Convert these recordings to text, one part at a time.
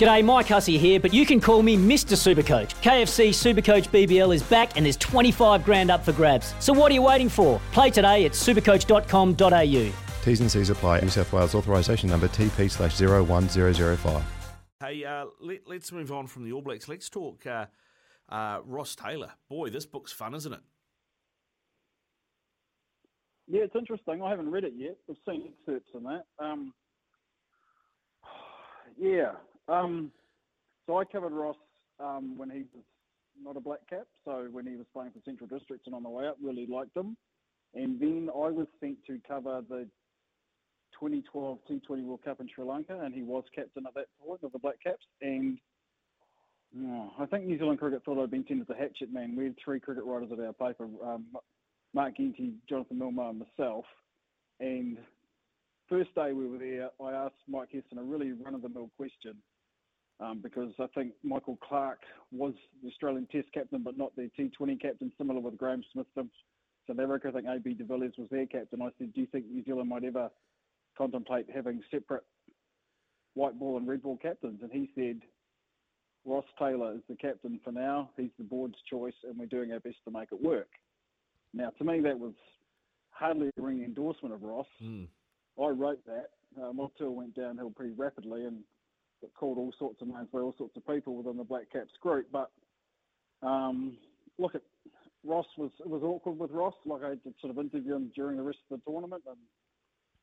G'day, Mike Hussey here, but you can call me Mr. Supercoach. KFC Supercoach BBL is back and there's 25 grand up for grabs. So what are you waiting for? Play today at supercoach.com.au. T's and C's apply. New South Wales authorisation number TP slash 01005. Hey, uh, let, us move on from the All Blacks. Let's talk uh, uh, Ross Taylor. Boy, this book's fun, isn't it? Yeah, it's interesting. I haven't read it yet. I've seen excerpts in that. Um, yeah. Um, so I covered Ross um, when he was not a black cap. So when he was playing for Central Districts and on the way up, really liked him. And then I was sent to cover the 2012 T20 World Cup in Sri Lanka, and he was captain at that point of the Black Caps. And oh, I think New Zealand cricket thought I'd been sent as a hatchet man. We had three cricket writers at our paper: um, Mark Geenty, Jonathan Millmow, and myself. And first day we were there, I asked Mike Hesson a really run-of-the-mill question um, because I think Michael Clarke was the Australian Test captain, but not the T20 captain, similar with Graeme Smith South Africa. I think AB de Villiers was their captain. I said, do you think New Zealand might ever contemplate having separate white ball and red ball captains? And he said, Ross Taylor is the captain for now. He's the board's choice, and we're doing our best to make it work. Now, to me, that was hardly a ringing endorsement of Ross. Mm. I wrote that. Uh, my tour went downhill pretty rapidly and got called all sorts of names by all sorts of people within the Black Caps group. But um, look, at Ross was it was awkward with Ross. Like I did sort of interview him during the rest of the tournament, and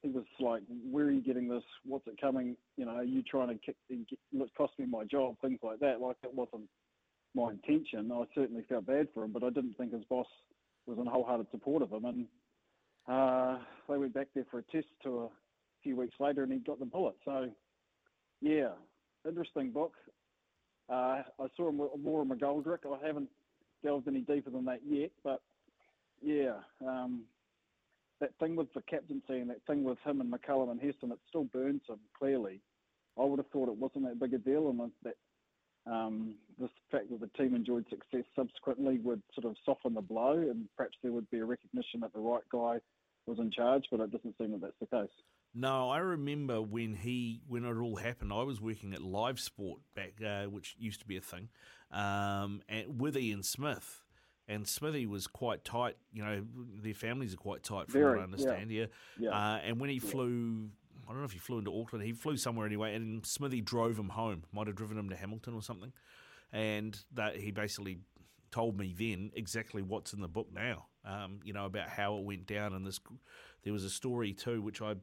he was like, "Where are you getting this? What's it coming? You know, are you trying to kick? It cost me my job, things like that. Like it wasn't my intention. I certainly felt bad for him, but I didn't think his boss was in wholehearted support of him. And uh, they went back there for a test tour a few weeks later, and he got the bullet. So, yeah, interesting book. Uh, I saw in McGoldrick. I haven't delved any deeper than that yet, but yeah, um, that thing with the captaincy and that thing with him and McCullum and Hesson, it still burns him clearly. I would have thought it wasn't that big a deal, and that um, the fact that the team enjoyed success subsequently would sort of soften the blow, and perhaps there would be a recognition that the right guy was in charge, but it doesn't seem that that's the case. No, I remember when he when it all happened. I was working at Live Sport back, uh, which used to be a thing, um, and with Ian Smith. And Smithy was quite tight. You know, their families are quite tight, from Very, what I understand. Yeah. Yeah. Uh, and when he Yeah. flew, I don't know if he flew into Auckland. He flew somewhere anyway, and Smithy drove him home. Might have driven him to Hamilton or something. And that he basically told me then exactly what's in the book now. Um, you know about how it went down, and this there was a story too, which I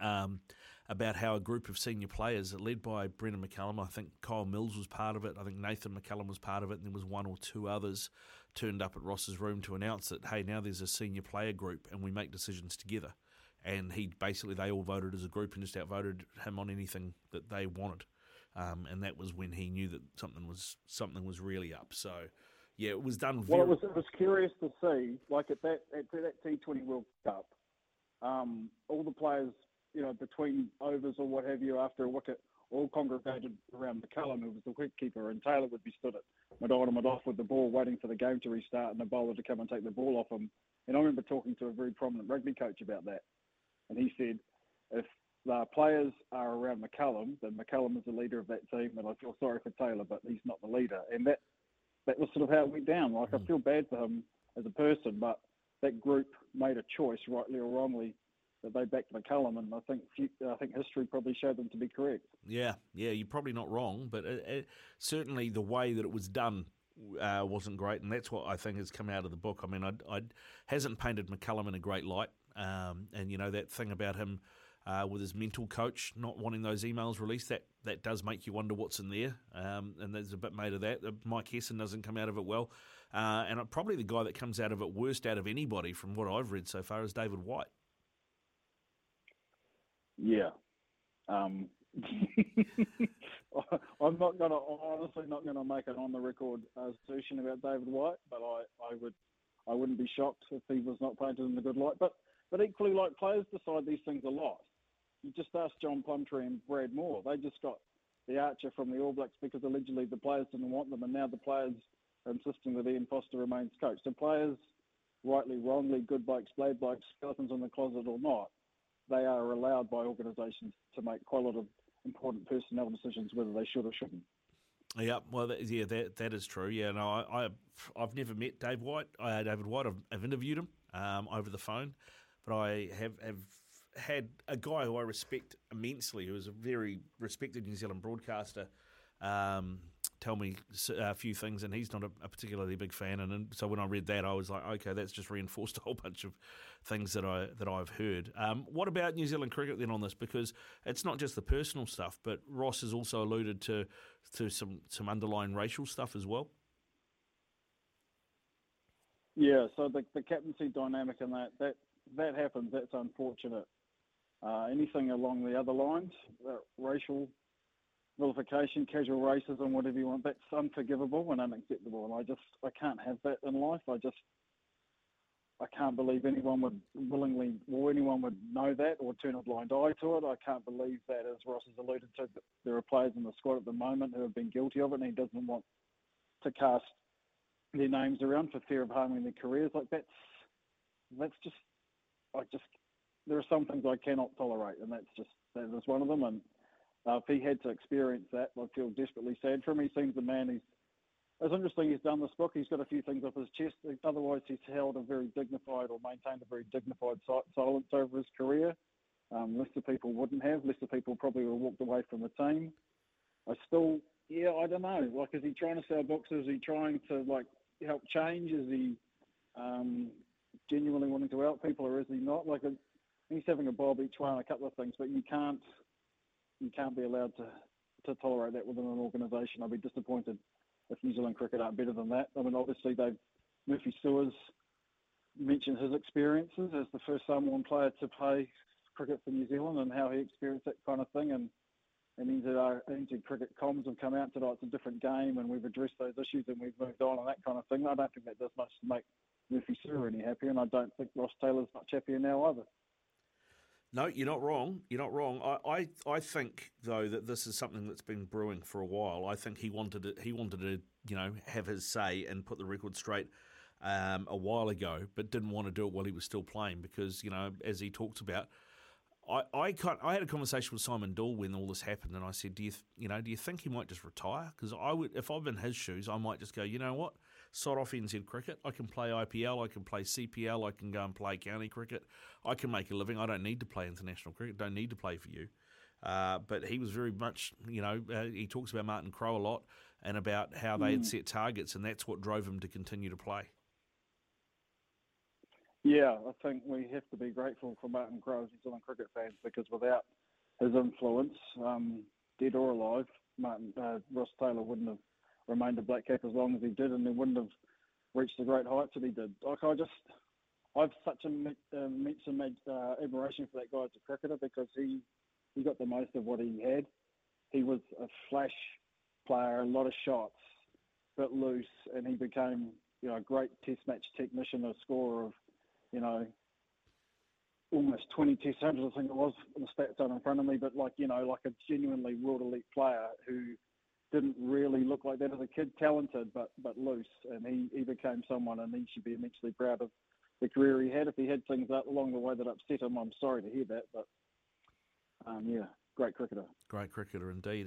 um, about how a group of senior players, led by Brendon McCullum, I think Kyle Mills was part of it, I think Nathan McCullum was part of it, and there was one or two others turned up at Ross's room to announce that, hey, now there's a senior player group and we make decisions together. And he basically, they all voted as a group and just outvoted him on anything that they wanted. Um, and that was when he knew that something was something was really up. So, yeah, it was done. Very, Well, it was it was curious to see, like at that at that T20 World Cup, um, all the players, you know, between overs or what have you, after a wicket, all congregated around McCullum, who was the wicketkeeper, and Taylor would be stood at mid on off with the ball, waiting for the game to restart, and the bowler to come and take the ball off him. And I remember talking to a very prominent rugby coach about that, and he said, if the players are around McCullum, then McCullum is the leader of that team, and I feel sorry for Taylor, but he's not the leader. And that that was sort of how it went down. Like I feel bad for him as a person, but that group made a choice, rightly or wrongly, that they backed McCullum, and I think I think history probably showed them to be correct. Yeah, yeah, you're probably not wrong, but it, it, certainly the way that it was done uh, wasn't great, and that's what I think has come out of the book. I mean, I, I hasn't painted McCullum in a great light, um, and you know that thing about him uh, with his mental coach not wanting those emails released. That that does make you wonder what's in there, um, and there's a bit made of that. Uh, Mike Hesson doesn't come out of it well, uh, and probably the guy that comes out of it worst out of anybody from what I've read so far is David White. Yeah. Um, I'm not gonna honestly not gonna make an on the record assertion about David White, but I, I would I wouldn't be shocked if he was not painted in a good light. But but equally, like players decide these things a lot. You just ask John Plumtree and Brad Mooar. They just got the Archer from the All Blacks because allegedly the players didn't want them, and now the players are insisting that Ian Foster remains coach. So players, rightly, wrongly, good blokes, bad blokes, skeletons in the closet or not, they are allowed by organisations to make quite a lot of important personnel decisions whether they should or shouldn't. Yeah, well, that, yeah, that that is true. Yeah, no, I, I I've never met Dave White. Uh, David White. I've, I've interviewed him um, over the phone, but I have have had a guy who I respect immensely, who is a very respected New Zealand broadcaster, um, tell me a few things, and he's not a, a, particularly big fan. And so when I read that, I was like, okay, that's just reinforced a whole bunch of things that I that I've heard. Um, what about New Zealand cricket then on this? Because it's not just the personal stuff, but Ross has also alluded to to some some underlying racial stuff as well. Yeah, so the, the captaincy dynamic and that that that happens. That's unfortunate. Uh, anything along the other lines, uh, racial vilification, casual racism, whatever you want, that's unforgivable and unacceptable. And I just I can't have that in life. I just I can't believe anyone would willingly or anyone would know that or turn a blind eye to it. I can't believe that, as Ross has alluded to, there are players in the squad at the moment who have been guilty of it, and he doesn't want to cast their names around for fear of harming their careers. Like that's that's just just there are some things I cannot tolerate, and that's just that is one of them. And uh, if he had to experience that, I feel desperately sad for him. He seems a man who's it's interesting he's done this book. He's got a few things up his chest. Otherwise, he's held a very dignified or maintained a very dignified silence over his career. Um, lesser people wouldn't have. Lesser people probably would have walked away from the team. I still, yeah, I don't know. Like, is he trying to sell books? Is he trying to like help change? Is he um, genuinely wanting to help people, or is he not? Like, he's having a bob each way on a couple of things, but you can't, you can't be allowed to to tolerate that within an organisation. I'd be disappointed if New Zealand cricket aren't better than that. I mean, obviously, they've Murphy Su'a mentioned his experiences as the first Samoan player to play cricket for New Zealand and how he experienced that kind of thing. And and NZ, NZ cricket comms have come out oh, it's a different game and we've addressed those issues and we've moved on and that kind of thing. I don't think that does much to make Murphy Su'a any happier, and I don't think Ross Taylor's much happier now either. No, you're not wrong. You're not wrong. I, I, I think though that this is something that's been brewing for a while. I think he wanted to, he wanted to you know have his say and put the record straight um, a while ago, but didn't want to do it while he was still playing because you know as he talked about. I, I, I had a conversation with Simon Doull when all this happened, and I said, "Do you, you know, do you think he might just retire? Because I would, if I'm in his shoes, I might just go, you know what, sod off NZ cricket. I can play IPL, I can play CPL, I can go and play county cricket. I can make a living. I don't need to play international cricket. Don't need to play for you. Uh, but he was very much, you know, uh, he talks about Martin Crowe a lot and about how they had hmm. set targets, and that's what drove him to continue to play. Yeah, I think we have to be grateful for Martin Crowe as New Zealand cricket fans because without his influence, um, dead or alive, Martin uh, Ross Taylor wouldn't have remained a black cap as long as he did, and he wouldn't have reached the great heights that he did. Like I just, I've such an uh, immense uh, admiration for that guy as a cricketer because he he got the most of what he had. He was a flash player, a lot of shots, but loose, and he became you know a great Test match technician, a scorer of you know almost 20 Test hundreds, I think it was, the stats aren't in front of me, but like, you know, like a genuinely world elite player who didn't really look like that as a kid, talented but but loose, and he, he became someone, and he should be immensely proud of the career he had. If he had things along the way that upset him, I'm sorry to hear that, but um, yeah, great cricketer. Great cricketer indeed.